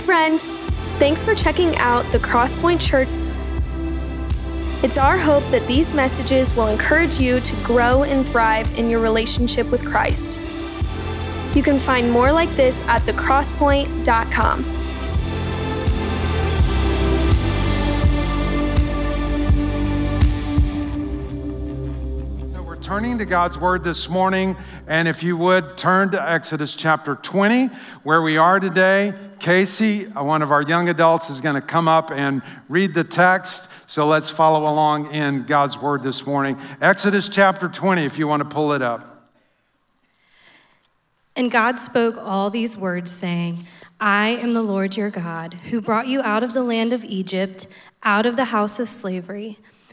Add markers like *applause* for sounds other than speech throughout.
Friend! Thanks for checking out the Crosspoint Church. It's our hope that these messages will encourage you to grow and thrive in your relationship with Christ. You can find more like this at thecrosspoint.com. turning to God's Word this morning. And if you would turn to Exodus chapter 20, where we are today. Casey, uh, one of our young adults, is going to come up and read the text. So let's follow along in God's Word this morning. Exodus chapter 20, if you want to pull it up. And God spoke all these words, saying, I am the Lord your God, who brought you out of the land of Egypt, out of the house of slavery.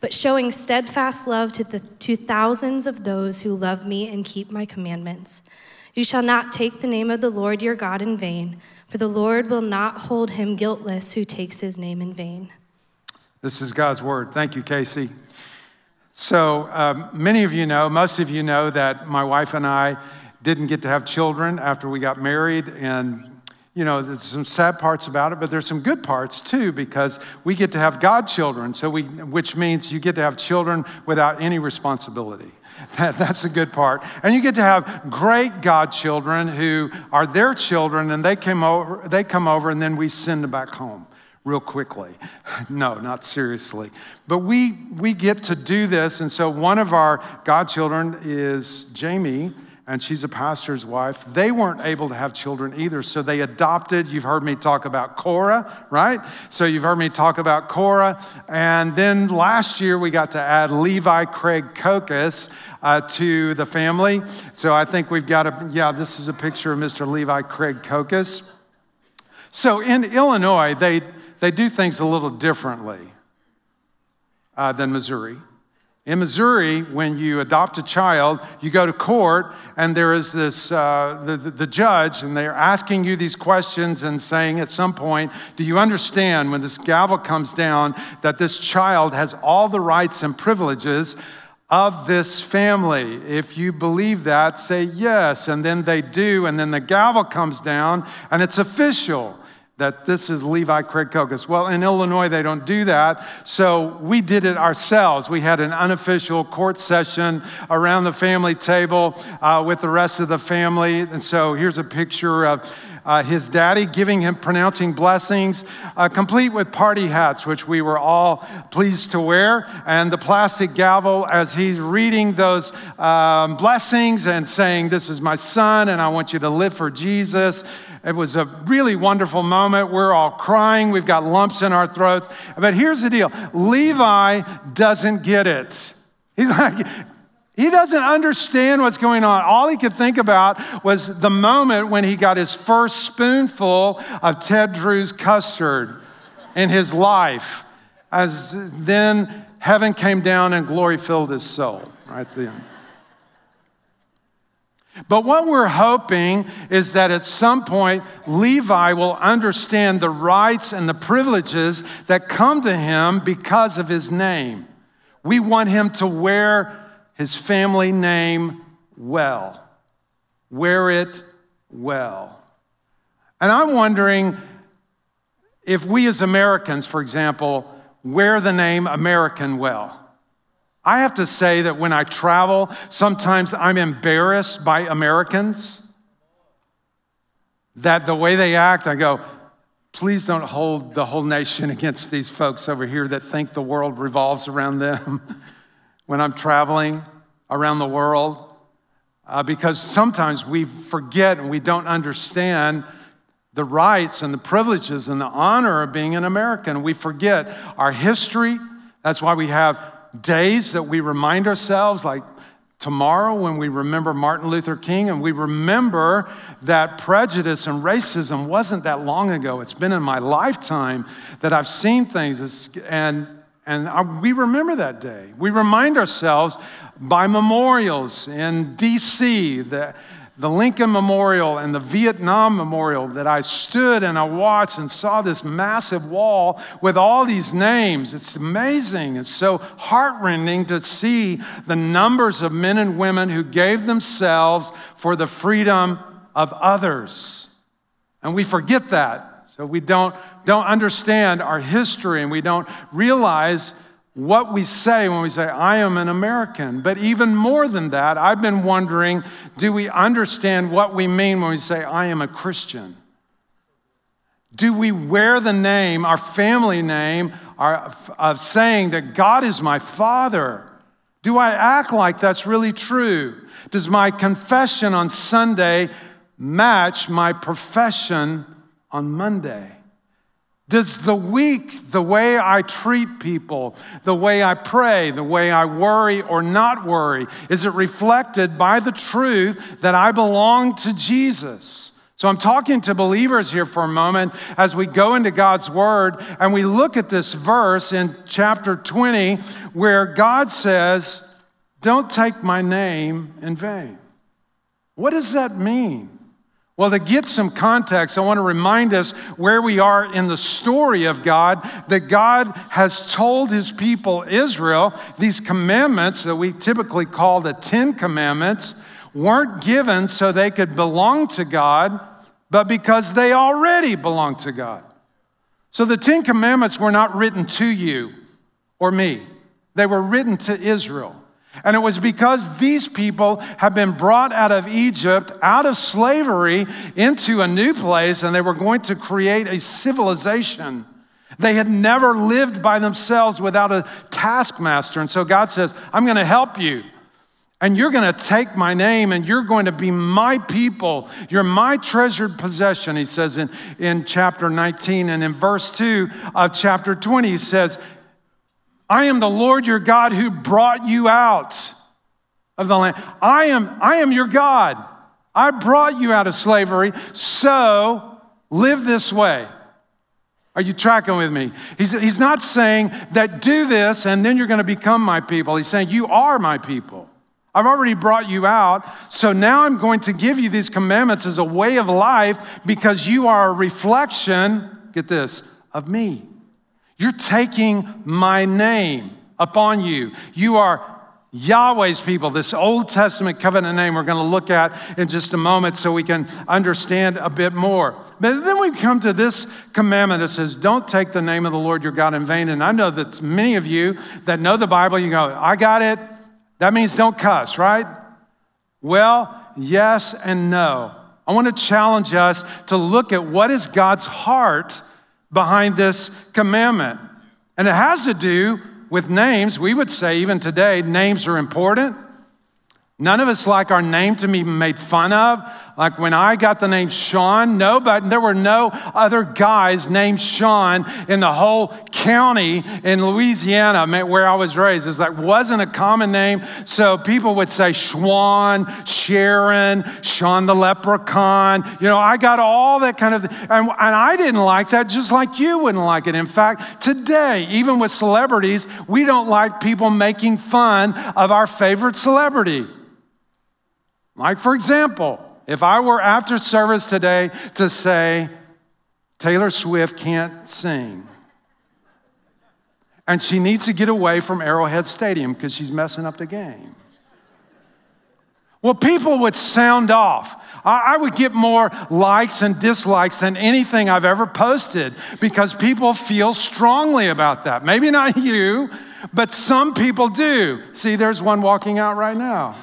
but showing steadfast love to, the, to thousands of those who love me and keep my commandments. You shall not take the name of the Lord your God in vain, for the Lord will not hold him guiltless who takes his name in vain. This is God's word. Thank you, Casey. So, um, many of you know, most of you know, that my wife and I didn't get to have children after we got married, and you know, there's some sad parts about it, but there's some good parts too because we get to have godchildren, so we, which means you get to have children without any responsibility. *laughs* That, that's a good part. And you get to have great godchildren who are their children, and they came over, they come over, and then we send them back home real quickly. *laughs* No, not seriously. But we we get to do this, and so one of our godchildren is Jamie and she's a pastor's wife. They weren't able to have children either, so they adopted. You've heard me talk about Cora, right? So you've heard me talk about Cora. And then last year we got to add Levi Craig Kokas uh, to the family. So I think we've got a, yeah, this is a picture of Mr. Levi Craig Kokas. So in Illinois, they, they do things a little differently uh, than Missouri. In Missouri, when you adopt a child, you go to court, and there is this uh, the, the judge, and they're asking you these questions and saying at some point, Do you understand when this gavel comes down that this child has all the rights and privileges of this family? If you believe that, say yes. And then they do, and then the gavel comes down, and it's official that this is Levi Craig Kokas. Well, in Illinois, they don't do that. So we did it ourselves. We had an unofficial court session around the family table uh, with the rest of the family. And so here's a picture of uh, his daddy giving him pronouncing blessings, uh, complete with party hats, which we were all pleased to wear, and the plastic gavel as he's reading those um, blessings and saying, This is my son, and I want you to live for Jesus. It was a really wonderful moment. We're all crying. We've got lumps in our throats. But here's the deal Levi doesn't get it. He's like, he doesn't understand what's going on. All he could think about was the moment when he got his first spoonful of Ted Drewes custard in his life. As then heaven came down and glory filled his soul right then. But what we're hoping is that at some point, Levi will understand the rights and the privileges that come to him because of his name. We want him to wear his family name well, wear it well. And I'm wondering if we as Americans, for example, wear the name American well. I have to say that when I travel, sometimes I'm embarrassed by Americans. That the way they act, I go, please don't hold the whole nation *laughs* against these folks over here that think the world revolves around them *laughs* when I'm traveling around the world. Uh, because sometimes we forget and we don't understand the rights and the privileges and the honor of being an American. We forget our history. That's why we have days that we remind ourselves, like tomorrow when we remember Martin Luther King and we remember that prejudice and racism wasn't that long ago. It's been in my lifetime that I've seen things and And uh, we remember that day. We remind ourselves by memorials in DC, the, the Lincoln Memorial and the Vietnam Memorial, that I stood and I watched and saw this massive wall with all these names. It's amazing. It's so heartrending to see the numbers of men and women who gave themselves for the freedom of others. And we forget that. So we don't, don't understand our history and we don't realize what we say when we say, I am an American. But even more than that, I've been wondering do we understand what we mean when we say, I am a Christian? Do we wear the name, our family name, our, of saying that God is my Father? Do I act like that's really true? Does my confession on Sunday match my profession on Monday? Does the week, the way I treat people, the way I pray, the way I worry or not worry, is it reflected by the truth that I belong to Jesus? So I'm talking to believers here for a moment as we go into God's word and we look at this verse in chapter 20 where God says, Don't take my name in vain. What does that mean? Well, to get some context, I want to remind us where we are in the story of God, that God has told his people Israel these commandments that we typically call the Ten Commandments weren't given so they could belong to God, but because they already belong to God. So the Ten Commandments were not written to you or me, they were written to Israel. And it was because these people had been brought out of Egypt, out of slavery, into a new place, and they were going to create a civilization. They had never lived by themselves without a taskmaster. And so God says, I'm going to help you. And you're going to take my name and you're going to be my people. You're my treasured possession, he says in, in chapter 19. And in verse 2 of chapter 20, he says, I am the Lord your God who brought you out of the land. I am, I am your God. I brought you out of slavery, so live this way. Are you tracking with me? He's, he's not saying that do this and then you're going to become my people. He's saying you are my people. I've already brought you out, so now I'm going to give you these commandments as a way of life because you are a reflection, get this, of me. You're taking my name upon you. You are Yahweh's people, this Old Testament covenant name we're going to look at in just a moment so we can understand a bit more. But then we come to this commandment that says, Don't take the name of the Lord your God in vain. And I know that many of you that know the Bible, you go, I got it. That means don't cuss, right? Well, yes and no. I want to challenge us to look at what is God's heart behind this commandment. And it has to do with names. We would say, even today, names are important. None of us like our name to be made fun of. Like when I got the name Shawn, nobody, there were no other guys named Shawn in the whole county in Louisiana where I was raised. It's like wasn't a common name. So people would say Schwan, Sharon, Shawn the leprechaun. You know, I got all that kind of, and, and I didn't like that just like you wouldn't like it. In fact, today, even with celebrities, we don't like people making fun of our favorite celebrity. Like, for example, if I were after service today to say, Taylor Swift can't sing, and she needs to get away from Arrowhead Stadium because she's messing up the game. Well, people would sound off. I would get more likes and dislikes than anything I've ever posted because people feel strongly about that. Maybe not *laughs* you, but some people do. See, there's one walking out right now.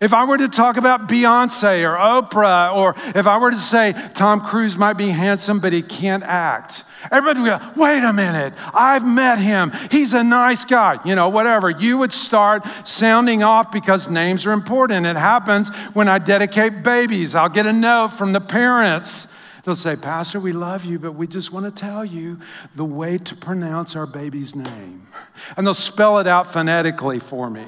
If I were to talk about Beyonce or Oprah, or if I were to say Tom Cruise might be handsome, but he can't act, everybody would go, wait a minute, I've met him. He's a nice guy. You know, whatever. You would start sounding off because names are important. It happens when I dedicate babies. I'll get a note from the parents. They'll say, Pastor, we love you, but we just want to tell you the way to pronounce our baby's name. And they'll spell it out phonetically for me.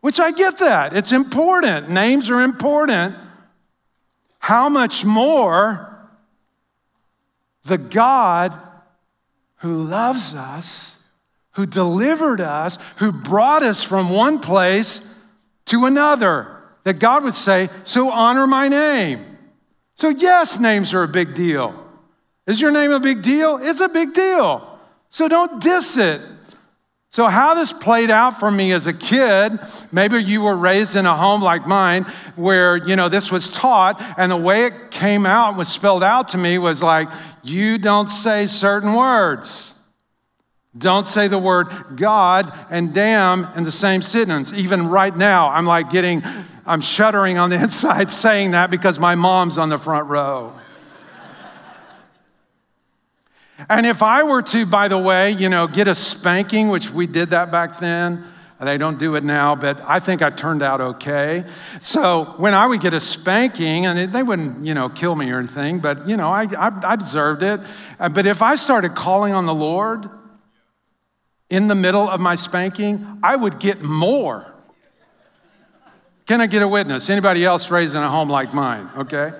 Which I get that. It's important. Names are important. How much more the God who loves us, who delivered us, who brought us from one place to another. That God would say, So honor my name. So, yes, names are a big deal. Is your name a big deal? It's a big deal. So, don't diss it. So, how this played out for me as a kid, maybe you were raised in a home like mine where, you know, this was taught, and the way it came out was spelled out to me was like, you don't say certain words. Don't say the word God and damn in the same sentence. Even right now, I'm like getting, I'm shuddering on the *laughs* inside saying that because my mom's on the front row. And if I were to, by the way, you know, get a spanking, which we did that back then, they don't do it now, but I think I turned out okay. So when I would get a spanking, and they wouldn't, you know, kill me or anything, but, you know, I, I, I deserved it. Uh, but if I started calling on the Lord in the middle of my spanking, I would get more. Can I get a witness? Anybody else raised in a home like mine? Okay.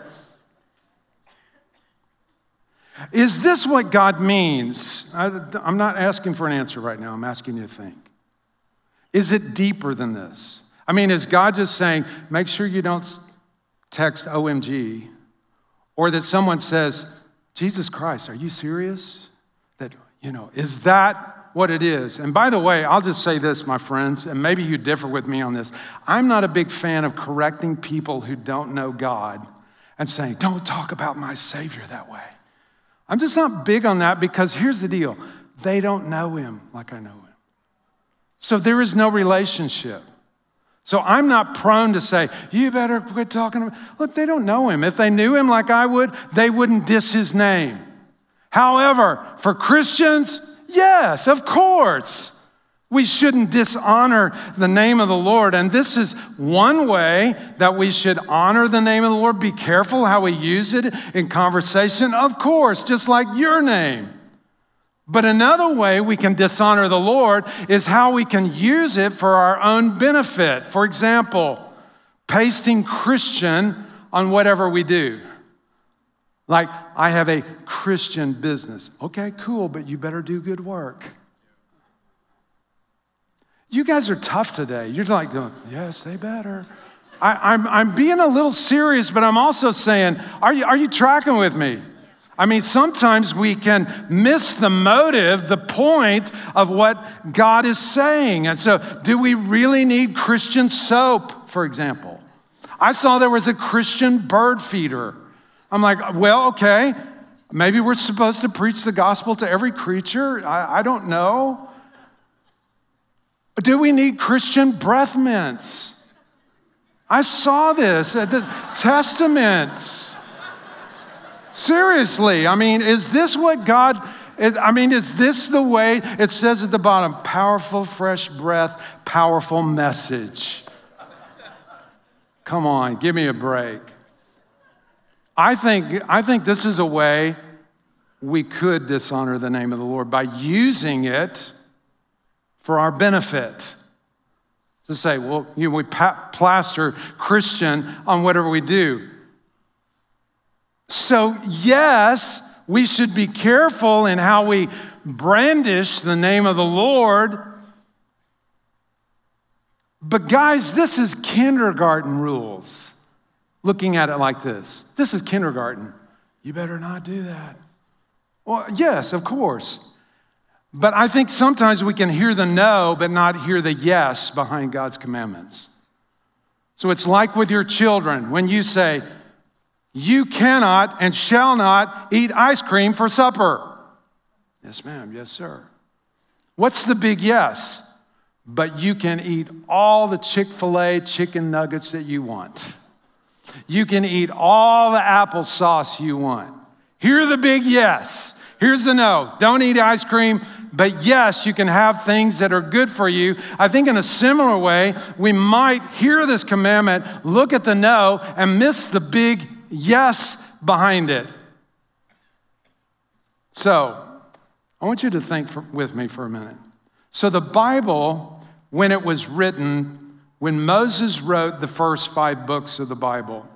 Is this what God means? I, am not asking for an answer right now. I'm asking you to think. Is it deeper than this? I mean, is God just saying, make sure you don't text OMG, or that someone says, Jesus Christ, are you serious? That, you know, is that what it is? And by the way, I'll just say this, my friends, and maybe you differ with me on this. I'm not a big fan of correcting people who don't know God and saying, don't talk about my Savior that way. I'm just not big on that because here's the deal they don't know him like I know him. So there is no relationship. So I'm not prone to say, you better quit talking to him. Look, they don't know him. If they knew him like I would, they wouldn't diss his name. However, for Christians, yes, of course. We shouldn't dishonor the name of the Lord. And this is one way that we should honor the name of the Lord. Be careful how we use it in conversation, of course, just like your name. But another way we can dishonor the Lord is how we can use it for our own benefit. For example, pasting Christian on whatever we do. Like, I have a Christian business. Okay, cool, but you better do good work. You guys are tough today. You're like going, yes, they better. I, am I'm, I'm being a little serious, but I'm also saying, are you, are you tracking with me? I mean, sometimes we can miss the motive, the point of what God is saying. And so, do we really need Christian soap, for example? I saw there was a Christian bird feeder. I'm like, well, okay, maybe we're supposed to preach the gospel to every creature. I, I don't know. Do we need Christian breath mints? I saw this at the Testaments. Seriously, I mean, is this what God, I mean, is this the way it says at the bottom? Powerful, fresh breath, powerful message. Come on, give me a break. I think, I think this is a way we could dishonor the name of the Lord by using it for our benefit. To say, well, you know, we plaster Christian on whatever we do. So, yes, we should be careful in how we brandish the name of the Lord. But, guys, this is kindergarten rules. Looking at it like this this is kindergarten. You better not do that. Well, yes, of course. But I think sometimes we can hear the no, but not hear the yes behind God's commandments. So it's like with your children when you say, You cannot and shall not eat ice cream for supper. Yes, ma'am. Yes, sir. What's the big yes? But you can eat all the Chick fil A chicken nuggets that you want. You can eat all the applesauce you want. Hear the big yes. Here's the no. Don't eat ice cream, but yes, you can have things that are good for you. I think in a similar way, we might hear this commandment, look at the no, and miss the big yes behind it. So, I want you to think for, with me for a minute. So, the Bible, when it was written, when Moses wrote the first five books of the Bible,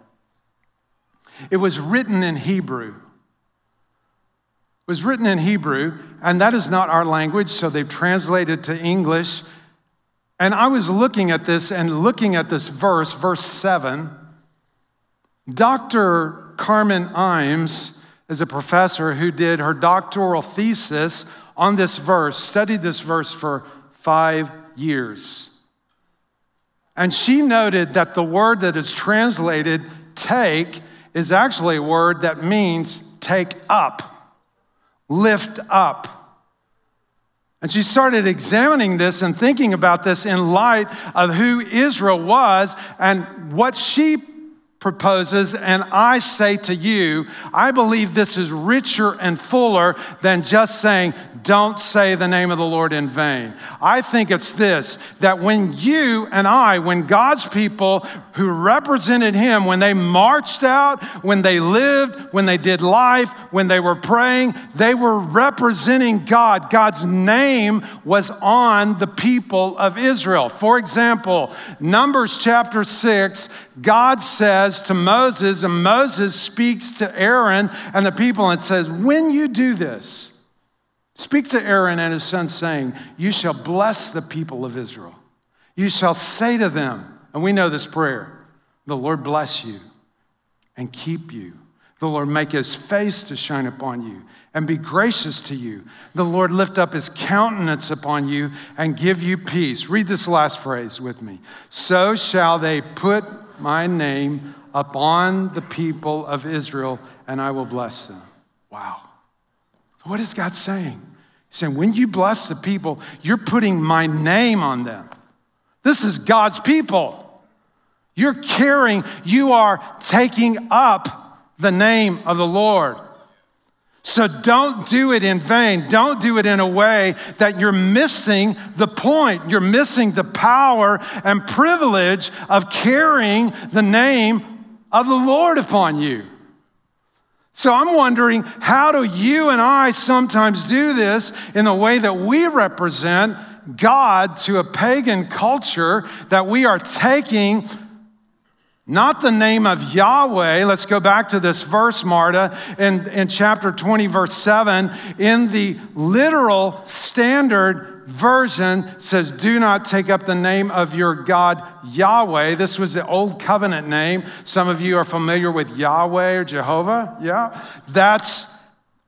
it was written in Hebrew. Was written in Hebrew, and that is not our language, so they've translated to English. And I was looking at this and looking at this verse, verse 7. Dr. Carmen Imes is a professor who did her doctoral thesis on this verse, studied this verse for five years. And she noted that the word that is translated take is actually a word that means take up, lift up. And she started examining this and thinking about this in light of who Israel was and what she proposes, and I say to you, I believe this is richer and fuller than just saying, don't say the name of the Lord in vain. I think it's this that when you and I, when God's people who represented Him, when they marched out, when they lived, when they did life, when they were praying, they were representing God. God's name was on the people of Israel. For example, Numbers chapter 6, God says to Moses, and Moses speaks to Aaron and the people and says, When you do this, Speak to Aaron and his sons, saying, You shall bless the people of Israel. You shall say to them, and we know this prayer the Lord bless you and keep you. The Lord make his face to shine upon you and be gracious to you. The Lord lift up his countenance upon you and give you peace. Read this last phrase with me. So shall they put my name upon the people of Israel, and I will bless them. Wow. What is God saying? He's saying, when you bless the people, you're putting my name on them. This is God's people. You're carrying, you are taking up the name of the Lord. So don't do it in vain. Don't do it in a way that you're missing the point. You're missing the power and privilege of carrying the name of the Lord upon you. So I'm wondering how do you and I sometimes do this in the way that we represent God to a pagan culture that we are taking not the name of Yahweh. Let's go back to this verse, Marta, in, in chapter 20, verse 7. In the literal standard version says, Do not take up the name of your God Yahweh. This was the old covenant name. Some of you are familiar with Yahweh or Jehovah. Yeah. That's,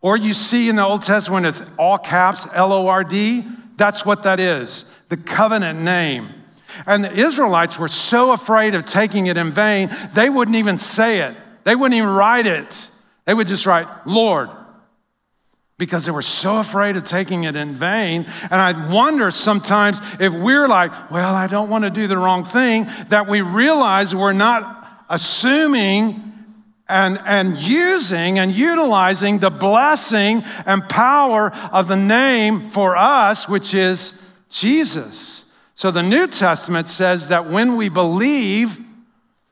or you see in the Old Testament, it's all caps, L O R D. That's what that is, the covenant name. And the Israelites were so afraid of taking it in vain, they wouldn't even say it. They wouldn't even write it. They would just write, Lord, because they were so afraid of taking it in vain. And I wonder sometimes if we're like, well, I don't want to do the wrong thing, that we realize we're not assuming and, and using and utilizing the blessing and power of the name for us, which is Jesus. So the New Testament says that when we believe,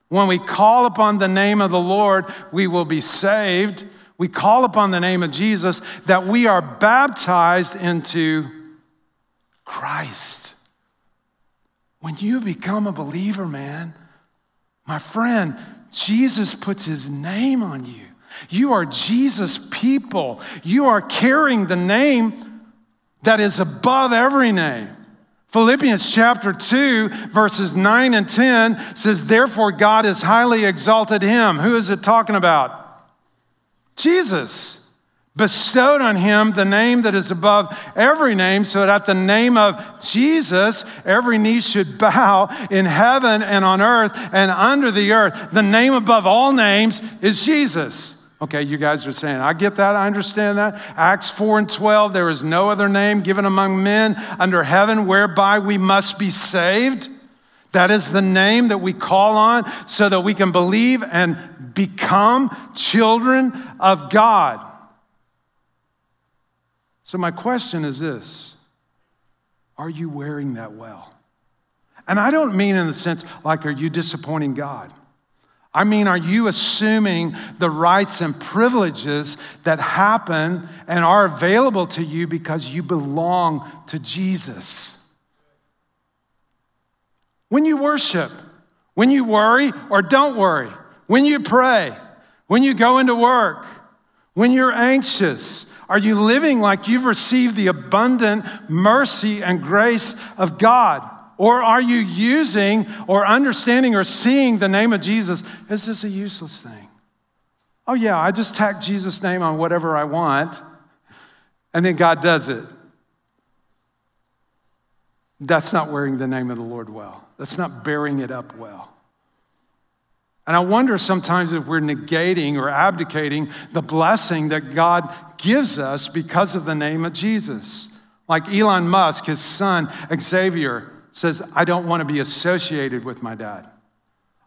when we call upon the name of the Lord, we will be saved we call upon the name of Jesus, that we are baptized into Christ. When you become a believer, man, my friend, Jesus puts his name on you. You are Jesus' people. You are carrying the name that is above every name. Philippians chapter 2, verses 9 and 10 says, Therefore, God has highly exalted him. Who is it talking about? Jesus bestowed on him the name that is above every name, so that at the name of Jesus, every knee should *laughs* bow in heaven and on earth and under the earth. The name above all names is Jesus. Okay, you guys are saying, I get that, I understand that. Acts 4 and 12, there is no other name given among men under heaven whereby we must be saved. That is the name that we call on so that we can believe and become children of God. So, my question is this Are you wearing that well? And I don't mean in the sense like, are you disappointing God? I mean, are you assuming the rights and privileges that happen and are available to you because you belong to Jesus? When you worship, when you worry or don't worry, when you pray, when you go into work, when you're anxious, Are you living like you've received the abundant mercy and grace of God? Or are you using or understanding or seeing the name of Jesus as just a useless thing? Oh, yeah, I just tack Jesus' name on whatever I want, and then God does it. That's not wearing the name of the Lord well. That's not bearing it up well. And I wonder sometimes if we're negating or abdicating the blessing that God gives us because of the name of Jesus. Like Elon Musk, his son Xavier, says, I don't want to be associated with my dad.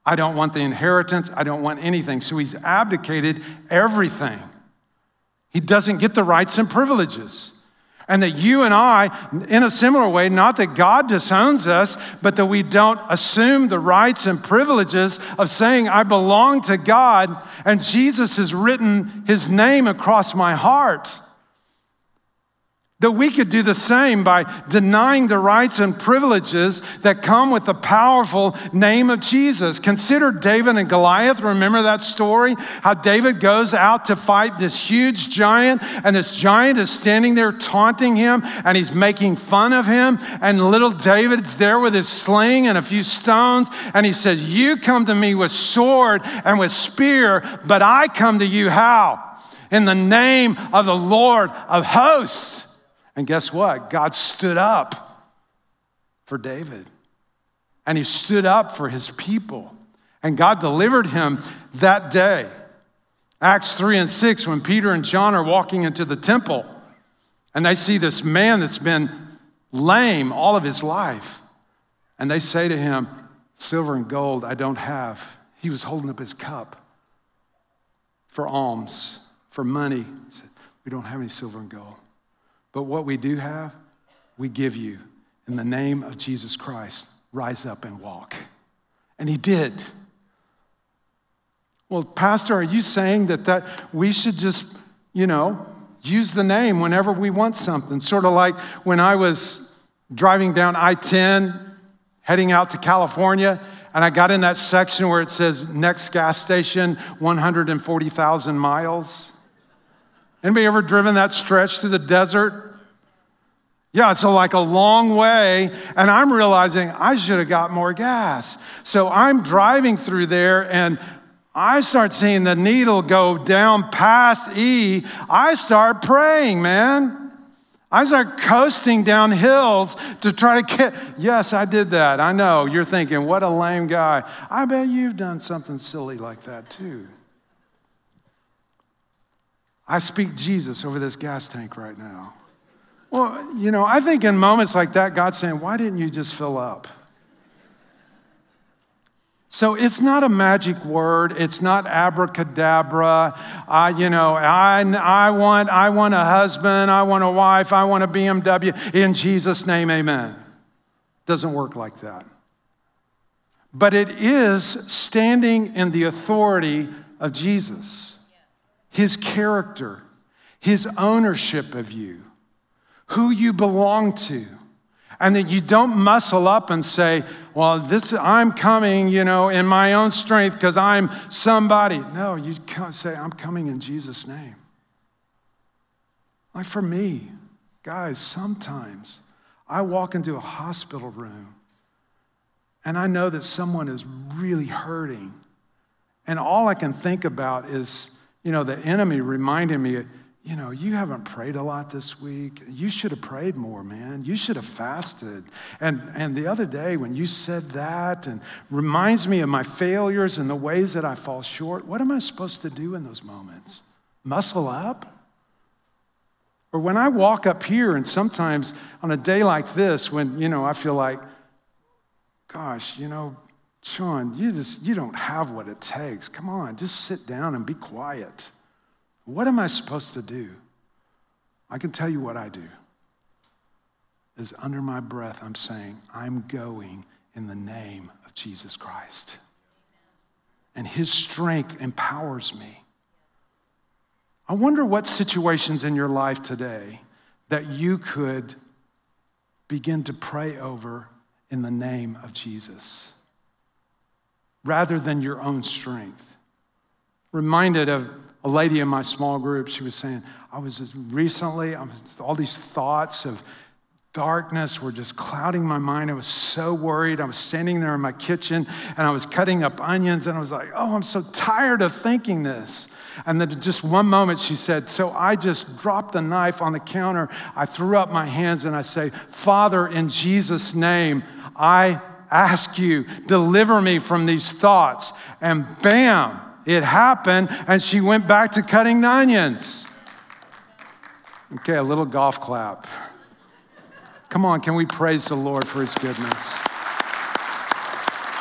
I don't want the inheritance. I don't want anything. So he's abdicated everything. He doesn't get the rights and privileges. And that you and I, in a similar way, not that God disowns us, but that we don't assume the rights and privileges of saying, I belong to God, and Jesus has written his name across my heart. That we could do the same by denying the rights and privileges that come with the powerful name of Jesus. Consider David and Goliath. Remember that story? How David goes out to fight this huge giant, and this giant is standing there taunting him, and he's making fun of him. And little David's there with his sling and a few stones, and he says, You come to me with sword and with spear, but I come to you how? In the name of the Lord of hosts. And guess what? God stood up for David. And he stood up for his people. And God delivered him that day. Acts 3 and 6, when Peter and John are walking into the temple, and they see this man that's been lame all of his life. And they say to him, Silver and gold I don't have. He was holding up his cup for alms, for money. He said, We don't have any silver and gold. But what we do have, we give you. In the name of Jesus Christ, rise up and walk. And he did. Well, Pastor, are you saying that, that we should just, you know, use the name whenever we want something? Sort of like when I was driving down I 10, heading out to California, and I got in that section where it says next gas station, 140,000 miles. Anybody ever driven that stretch through the desert? Yeah, it's a, like a long way, and I'm realizing I should have got more gas. So I'm driving through there, and I start seeing the needle go down past E. I start praying, man. I start coasting down hills to try to get. Yes, I did that. I know. You're thinking, what a lame guy. I bet you've done something silly like that too. I speak Jesus over this gas tank right now. Well, you know, I think in moments like that, God's saying, why didn't you just fill up? So it's not a magic word. It's not abracadabra. I, you know, I, I, want, I want a husband. I want a wife. I want a BMW. In Jesus' name, amen. Doesn't work like that. But it is standing in the authority of Jesus his character, his ownership of you, who you belong to. And that you don't muscle up and say, well, this I'm coming, you know, in my own strength because I'm somebody. No, you can't say, I'm coming in Jesus' name. Like for me, guys, sometimes I walk into a hospital room and I know that someone is really hurting. And all I can think about is you know, the enemy reminded me, you know, you haven't prayed a lot this week. You should have prayed more, man. You should have fasted. And, and the other day when you said that and reminds me of my failures and the ways that I fall short, what am I supposed to do in those moments? Muscle up? Or when I walk up here and sometimes on a day like this, when, you know, I feel like, gosh, you know, Shawn, you just you don't have what it takes. Come on, just sit down and be quiet. What am I supposed to do? I can tell you what I do. Is under my breath, I'm saying, I'm going in the name of Jesus Christ. And his strength empowers me. I wonder what situations in your life today that you could begin to pray over in the name of Jesus rather than your own strength. Reminded of a lady in my small group, she was saying, I was recently, I was, all these thoughts of darkness were just clouding my mind. I was so worried. I was standing there in my kitchen and I was cutting up onions and I was like, oh, I'm so tired of thinking this. And then just one moment she said, So I just dropped the knife on the counter. I threw up my hands and I say, Father, in Jesus' name, I ask you, deliver me from these thoughts. And bam, it happened. And she went back to cutting the onions. Okay, a little golf clap. Come on, can we praise the Lord for his goodness?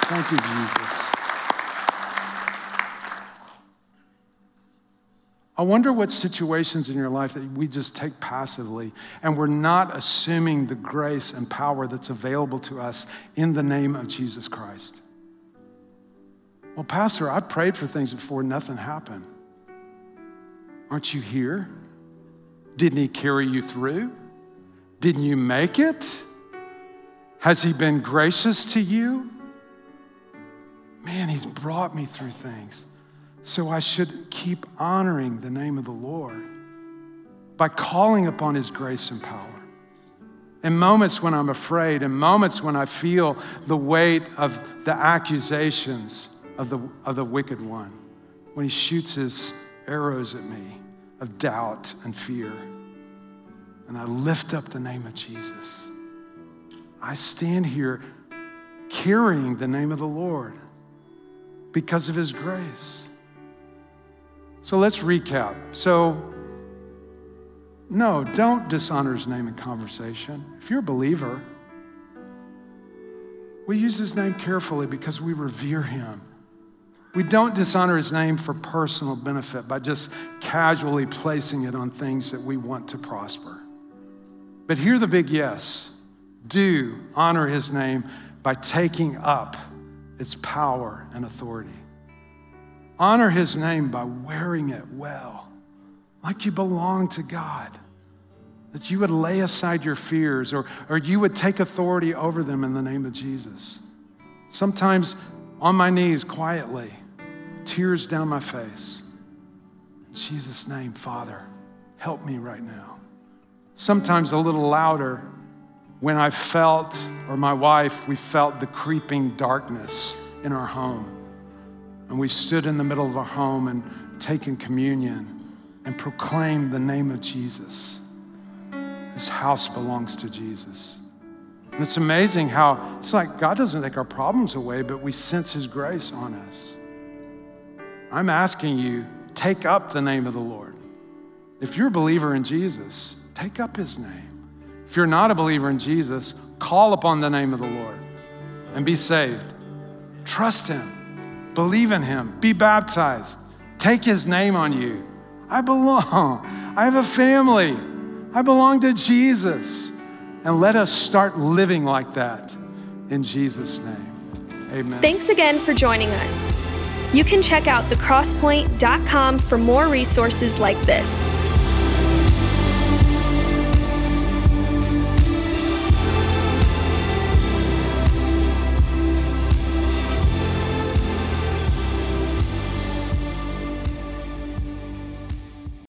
Thank you, Jesus. I wonder what situations in your life that we just take passively and we're not assuming the grace and power that's available to us in the name of Jesus Christ. Well, Pastor, I've prayed for things before, nothing happened. Aren't you here? Didn't He carry you through? Didn't you make it? Has He been gracious to you? Man, He's brought me through things. So I should keep honoring the name of the Lord by calling upon His grace and power. In moments when I'm afraid, in moments when I feel the weight of the accusations of the, of the wicked one, when he shoots his arrows at me of doubt and fear, and I lift up the name of Jesus, I stand here carrying the name of the Lord because of his grace. So let's recap. So, no, don't dishonor his name in conversation. If you're a believer, we use his name carefully because we revere him. We don't dishonor his name for personal benefit by just casually placing it on things that we want to prosper. But hear the big yes do honor his name by taking up its power and authority. Honor his name by wearing it well, like you belong to God. That you would lay aside your fears or, or you would take authority over them in the name of Jesus. Sometimes on my knees quietly, tears down my face. In Jesus' name, Father, help me right now. Sometimes a little louder when I felt, or my wife, we felt the creeping darkness in our home. And we stood in the middle of our home and taken communion and proclaimed the name of Jesus. This house belongs to Jesus. And it's amazing how it's like God doesn't take our problems away, but we sense His grace on us. I'm asking you, take up the name of the Lord. If you're a believer in Jesus, take up His name. If you're not a believer in Jesus, call upon the name of the Lord and be saved. Trust Him. Believe in him. Be baptized. Take his name on you. I belong. I have a family. I belong to Jesus. And let us start living like that in Jesus' name. Amen. Thanks again for joining us. You can check out thecrosspoint.com for more resources like this.